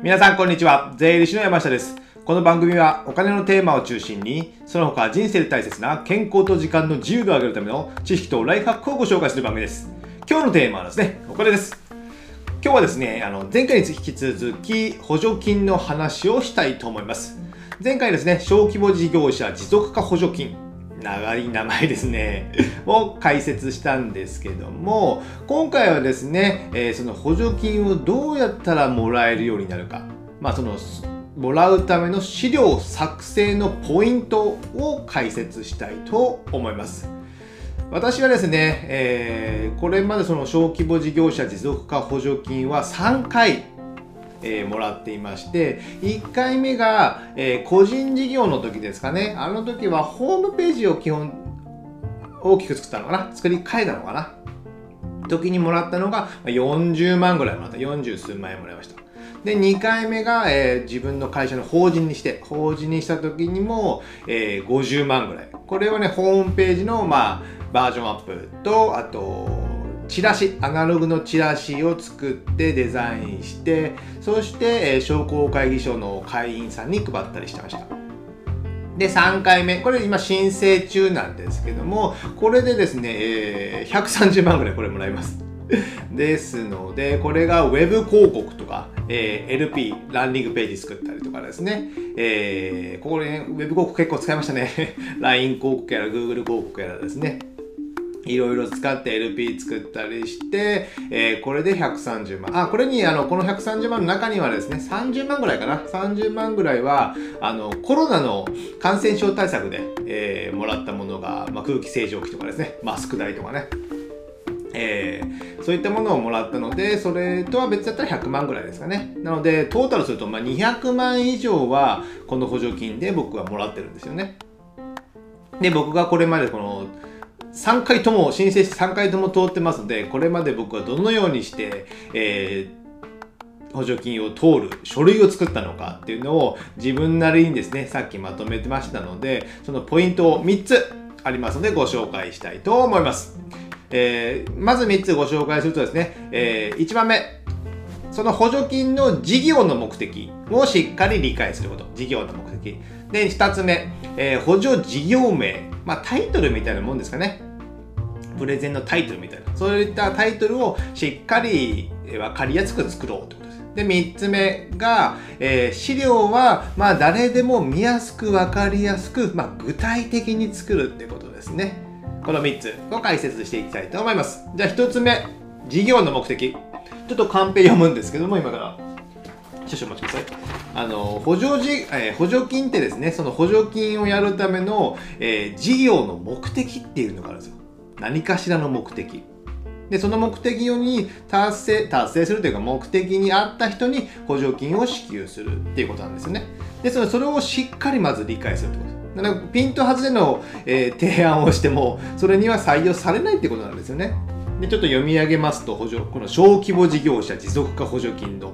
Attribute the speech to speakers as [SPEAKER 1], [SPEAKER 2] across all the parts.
[SPEAKER 1] 皆さんこんにちは。税理士の山下です。この番組はお金のテーマを中心にその他人生で大切な健康と時間の自由度を上げるための知識とライフハックをご紹介する番組です。今日のテーマはですねお金です。今日はですねあの前回に引き続き補助金の話をしたいと思います。前回ですね小規模事業者持続化補助金。長い名前ですね。を解説したんですけども今回はですね、えー、その補助金をどうやったらもらえるようになるか。まあそのもらうための資料作成のポイントを解説したいと思います。私はですね、えー、これまでその小規模事業者持続化補助金は3回えー、もらっていまして1回目が、えー、個人事業の時ですかね。あの時はホームページを基本大きく作ったのかな。作り変えたのかな。時にもらったのが40万ぐらいもらった。40数万円もらいました。で2回目が、えー、自分の会社の法人にして法人にした時にも、えー、50万ぐらい。これはねホームページの、まあ、バージョンアップとあとチラシアナログのチラシを作ってデザインしてそして、え、商工会議所の会員さんに配ったりしてました。で3回目。これ今申請中なんですけどもこれでですね、えー、130万ぐらいこれもらいます。ですのでこれがウェブ広告とか、えー、LP ランディングページ作ったりとかですね、えー、ここねウェブ広告結構使いましたね。LINE 広告やら Google 広告やらですね。いろいろ使って LP 作ったりして、えー、これで130万。あ、これに、あの、この130万の中にはですね、30万ぐらいかな。30万ぐらいは、あの、コロナの感染症対策で、えー、もらったものが、まあ、空気清浄機とかですね、マスク代とかね。えー、そういったものをもらったので、それとは別だったら100万ぐらいですかね。なので、トータルすると、まあ、200万以上は、この補助金で僕はもらってるんですよね。で、僕がこれまでこの、3回とも申請して3回とも通ってますのでこれまで僕はどのようにして、えー、補助金を通る書類を作ったのかっていうのを自分なりにですねさっきまとめてましたのでそのポイントを3つありますのでご紹介したいと思います、えー、まず3つご紹介するとですね、えー、1番目。その補助金の事業の目的をしっかり理解すること。事業の目的。で2つ目、えー、補助事業名。まあ、タイトルみたいなもんですかね。プレゼンのタイトルみたいな。そういったタイトルをしっかり分かりやすく作ろうってことです。で、3つ目が、えー、資料は、まあ、誰でも見やすく分かりやすく、まあ、具体的に作るってことですね。この3つを解説していきたいと思います。じゃあ1つ目、事業の目的。ちょっとカンペ読むんですけども、今から。少々お待ちください。あの補助じ、えー、補助金ってですね、その補助金をやるための、えー、事業の目的っていうのがあるんですよ。何かしらの目的。で、その目的に達成、達成するというか、目的に合った人に補助金を支給するっていうことなんですよね。で、それそれをしっかりまず理解するってことです。だかピント外れの、えー、提案をしても、それには採用されないってことなんですよね。で、ちょっと読み上げますと、補助、この小規模事業者持続化補助金の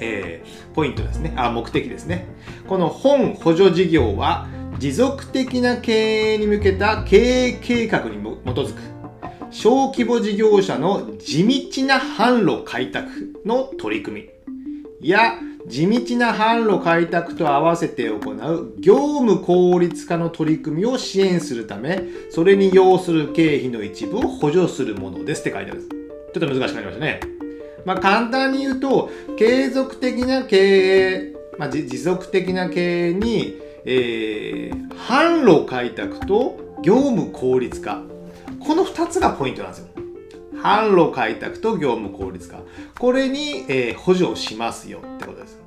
[SPEAKER 1] えー、ポイントですねあ目的ですねこの本補助事業は持続的な経営に向けた経営計画に基づく小規模事業者の地道な販路開拓の取り組みや地道な販路開拓と合わせて行う業務効率化の取り組みを支援するためそれに要する経費の一部を補助するものですって書いてあるちょっと難しくなりましたね。まあ、簡単に言うと、継続的な経営、まあ、持続的な経営に、えー、販路開拓と業務効率化。この2つがポイントなんですよ。販路開拓と業務効率化。これに、えー、補助をしますよってことです。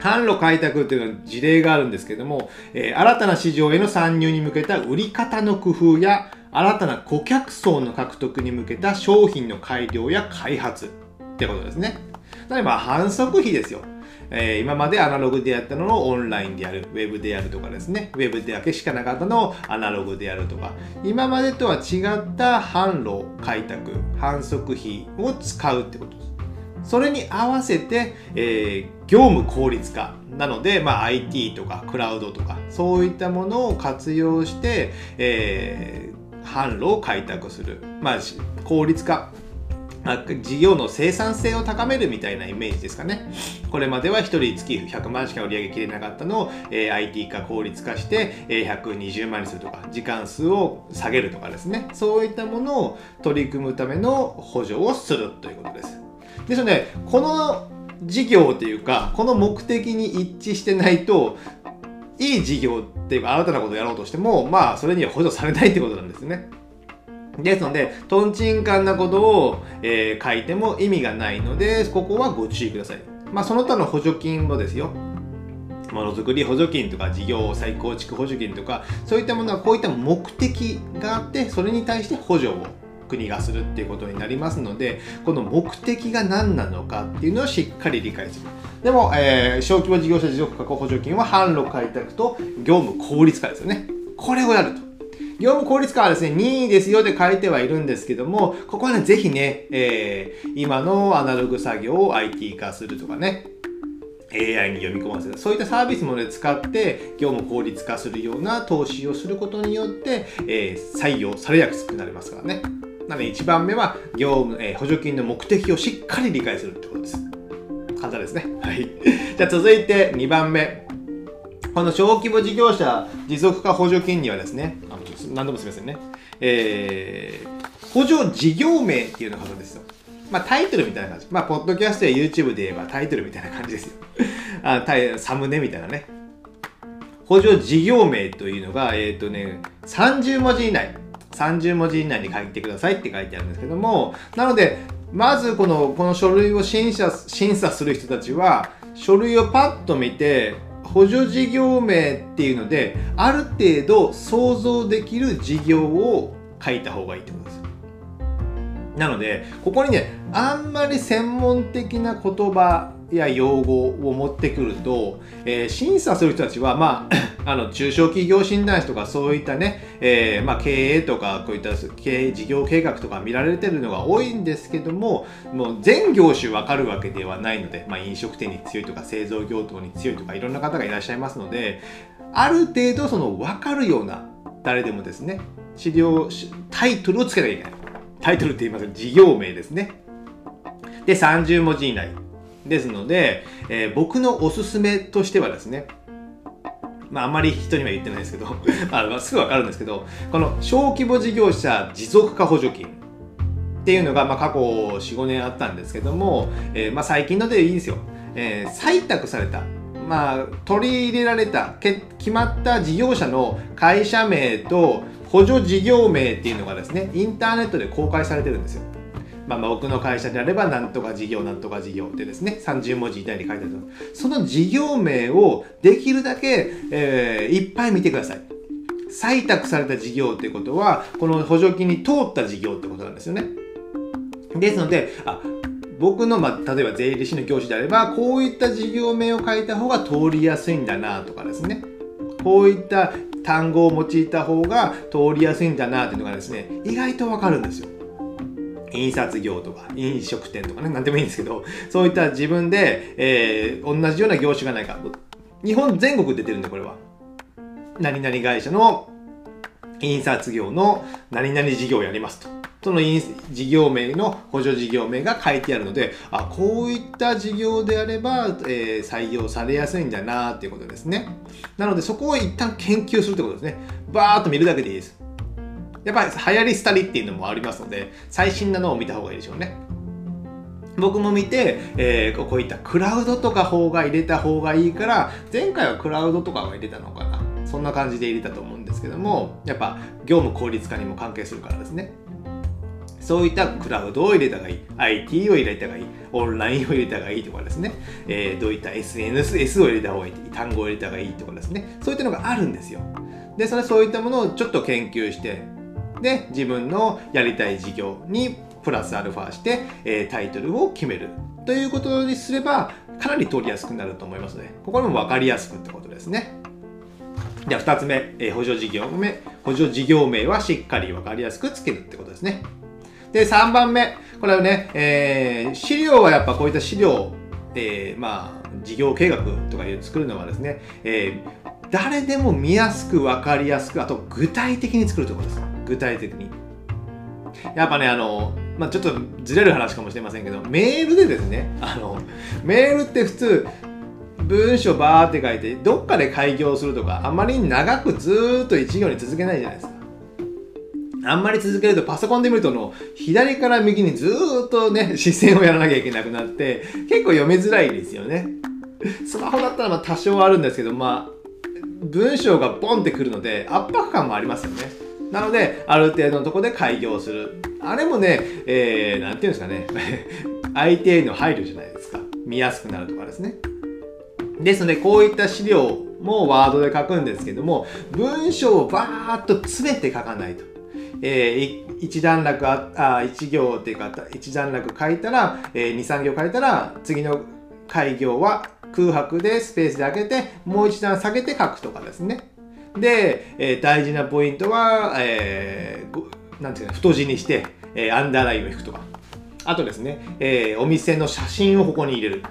[SPEAKER 1] 販路開拓っていうのは事例があるんですけども、えー、新たな市場への参入に向けた売り方の工夫や新たな顧客層の獲得に向けた商品の改良や開発ってことですね。例えば反則費ですよ。えー、今までアナログでやったのをオンラインでやる、ウェブでやるとかですね、ウェブだけしかなかったのをアナログでやるとか、今までとは違った販路開拓、反則費を使うってことです。それに合わせて、えー、業務効率化なので、まあ、IT とかクラウドとかそういったものを活用して、えー、販路を開拓する、まあ、効率化、事業の生産性を高めるみたいなイメージですかね。これまでは1人月100万しか売り上げきれなかったのを、えー、IT 化効率化して、えー、120万にするとか、時間数を下げるとかですね。そういったものを取り組むための補助をするということです。ですので、この事業というか、この目的に一致してないと、いい事業っていうか、新たなことをやろうとしても、まあ、それには補助されないってことなんですね。ですので、とんちんかんなことを、えー、書いても意味がないので、ここはご注意ください。まあ、その他の補助金もですよ。ものづくり補助金とか事業再構築補助金とかそういったものはこういった目的があってそれに対して補助を国がするっていうことになりますのでこの目的が何なのかっていうのをしっかり理解するでも、えー、小規模事業者持続化補助金は販路開拓と業務効率化ですよねこれをやると業務効率化はですね、2位ですよって書いてはいるんですけども、ここはね、ぜひね、えー、今のアナログ作業を IT 化するとかね、AI に読み込ませる。そういったサービスもね、使って業務効率化するような投資をすることによって、えー、採用されやすくなりますからね。なので1番目は業務、えー、補助金の目的をしっかり理解するってことです。簡単ですね。はい。じゃあ続いて2番目。この小規模事業者持続化補助金にはですね、何度もすみませんね、えー、補助事業名っていうのがあるんですよ。まあタイトルみたいな感じ。まあ、ポッドキャストや YouTube で言えばタイトルみたいな感じですよ。あサムネみたいなね。補助事業名というのが、えっ、ー、とね、30文字以内。30文字以内に書いてくださいって書いてあるんですけども、なので、まずこのこの書類を審査審査する人たちは、書類をパッと見て、補助事業名っていうのである程度想像できる事業を書いた方がいいってことです。なのでここにねあんまり専門的な言葉や用語を持ってくると、えー、審査する人たちは、まあ、あの中小企業診断士とかそういったね、えー、まあ、経営とかこういった経営事業計画とか見られてるのが多いんですけどももう全業種わかるわけではないので、まあ、飲食店に強いとか製造業等に強いとかいろんな方がいらっしゃいますのである程度その分かるような誰でもですね資料タイトルをつけなきゃいけない。タイトルって言いますか事業名ですね。で30文字以内。ですので、えー、僕のおすすめとしてはですね、まあ、あまり人には言ってないですけど あすぐわかるんですけど、この小規模事業者持続化補助金っていうのが、まあ、過去4、5年あったんですけども、えー、まあ、最近のでいいんですよ。えー、採択された、まあ、取り入れられた、決まった事業者の会社名と補助事業名っていうのがですね、インターネットで公開されてるんですよ。まあ、まあ僕の会社であればなんとか事業なんとか事業ってですね30文字以内に書いてあるその事業名をできるだけ、えー、いっぱい見てください。採択された事業ってことはこの補助金に通った事業ってことなんですよね。ですのであ僕の、まあ、例えば税理士の教師であればこういった事業名を書いた方が通りやすいんだなとかですね。こういった単語を用いた方が通りやすいんだなっていうのがですね意外とわかるんですよ。印刷業とか飲食店とかね何でもいいんですけどそういった自分で、えー、同じような業種がないか。日本全国出てるんでこれは。何々会社の印刷業の何々事業をやりますと。その事業名の補助事業名が書いてあるのであこういった事業であれば、えー、採用されやすいんだなっていうことですねなのでそこを一旦研究するってことですねバーッと見るだけでいいですやっぱり流行り廃りっていうのもありますので、最新なのを見た方がいいでしょうね。僕も見て、えー、こういったクラウドとか方が入れた方がいいから、前回はクラウドとかが入れたのかな。そんな感じで入れたと思うんですけども、やっぱ業務効率化にも関係するからですね。そういったクラウドを入れたがいい、IT を入れたがいい、オンラインを入れたがいいとかですね、えー、どういった SNS を入れた方がいい、単語を入れた方がいいとかですね、そういったのがあるんですよ。で、それそういったものをちょっと研究して、で自分のやりたい事業にプラスアルファして、えー、タイトルを決めるということにすればかなり通りやすくなると思いますのでここも分かりやすくってことですね。では2つ目、えー、補助事業名補助事業名はしっかり分かりやすくつけるってことですね。で3番目。これはね、えー、資料はやっぱこういった資料、えー、まあ事業計画とかいう作るのはですね、えー、誰でも見やすく分かりやすくあと具体的に作るところです。具体的に。やっぱねあのまあ、ちょっとずれる話かもしれませんけどメールでですねあのメールって普通文章バーって書いてどっかで開業するとかあまり長くずっと一行に続けないじゃないですか。あんまり続けるとパソコンで見るとの左から右にずっとね 視線をやらなきゃいけなくなって結構読みづらいですよね。スマホだったらまあ多少あるんですけどまあ文章がボンってくるので圧迫感もありますよね。なのである程度のとこで開業する。あれもね、えー、なんていうんですかね。相手への配慮じゃないですか。見やすくなるとかですね。ですのでこういった資料もワードで書くんですけども文章をバーッと詰めて書かないと。えー、一段落ああ一行っていうか一段落書いたら、えー、23行書いたら次の開業は空白でスペースで開けてもう一段下げて書くとかですね。で、えー、大事なポイントは、えー、なんていうか太字にして、えー、アンダーラインを引くとか。あとですね、えー、お店の写真をここに入れる。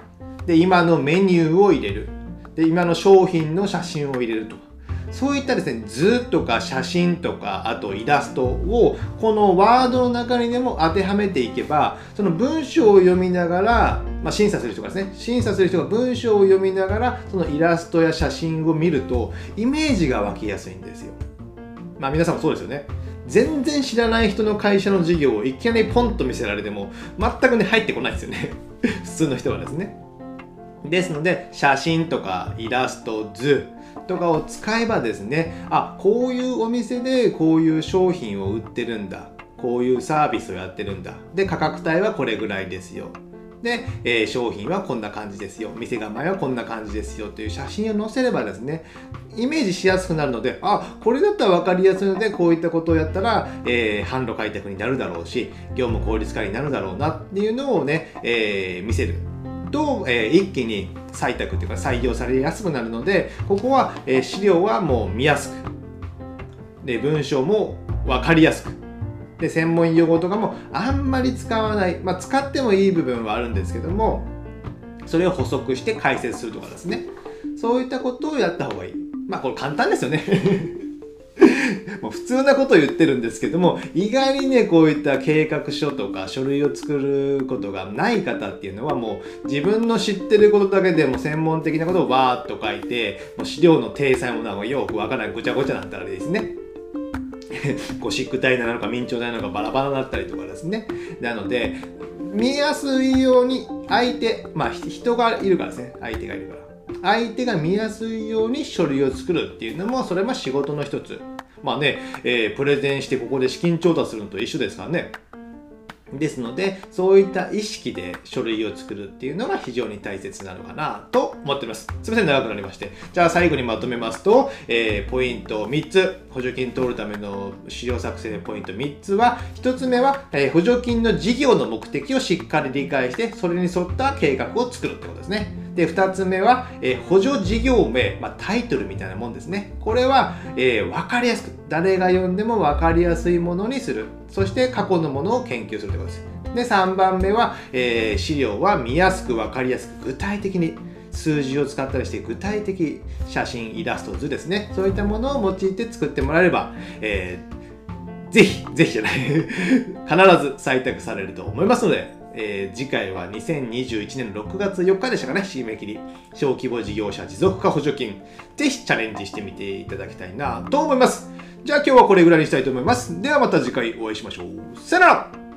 [SPEAKER 1] で今のメニューを入れる。で今の商品の写真を入れるとか。そういったですね図とか写真とかあとイラストをこのワードの中にでも当てはめていけばその文章を読みながら、まあ、審査する人がですね審査する人が文章を読みながらそのイラストや写真を見るとイメージが湧きやすいんですよ。まあ皆さんもそうですよね。全然知らない人の会社の事業をいきなりポンと見せられても全くね入ってこないですよね。普通の人はですね。ですので写真とかイラスト図とかを使えばですねあこういうお店でこういう商品を売ってるんだこういうサービスをやってるんだで価格帯はこれぐらいですよで、えー、商品はこんな感じですよ店構えはこんな感じですよという写真を載せればですねイメージしやすくなるのであこれだったら分かりやすいのでこういったことをやったら、えー、販路開拓になるだろうし業務効率化になるだろうなっていうのをね、えー、見せる。と、えー、一気に採択というか採用されやすくなるのでここは、えー、資料はもう見やすくで文章も分かりやすくで専門用語とかもあんまり使わない、まあ、使ってもいい部分はあるんですけどもそれを補足して解説するとかですね。そういったことをやった方がいい。まあこれ簡単ですよね。もう普通なことを言ってるんですけども意外にねこういった計画書とか書類を作ることがない方っていうのはもう自分の知ってることだけでも専門的なことをわーっと書いてもう資料の体裁もなんかよくわからないごちゃごちゃなったらですね。ゴシック体なのか明朝体なのかバラバラだったりとかですね。なので見やすいように相手まあ人がいるからですね。相手がいるから。相手が見やすいように書類を作るっていうのもそれも仕事の一つ。まあね、えー、プレゼンしてここで資金調達するのと一緒ですからねですので、そういった意識で書類を作るっていうのが非常に大切なのかなと思っております。すみません、長くなりまして。じゃあ最後にまとめますと、えー、ポイント3つ、補助金取るための資料作成ポイント3つは、1つ目は、えー、補助金の事業の目的をしっかり理解して、それに沿った計画を作るってことですね。で、2つ目は、えー、補助事業名、まあ、タイトルみたいなもんですね。これは、えー、分かりやすく、誰が読んでも分かりやすいものにする。そして過去のものを研究するということです。で、3番目は、えー、資料は見やすく分かりやすく、具体的に数字を使ったりして具体的写真、イラスト、図ですね。そういったものを用いて作ってもらえれば、えー、ぜひ、ぜひじゃない必ず採択されると思いますので、えー、次回は2021年6月4日でしたかね、締め切り。小規模事業者持続化補助金。ぜひチャレンジしてみていただきたいなと思います。じゃあ今日はこれぐらいにしたいと思います。ではまた次回お会いしましょう。さよなら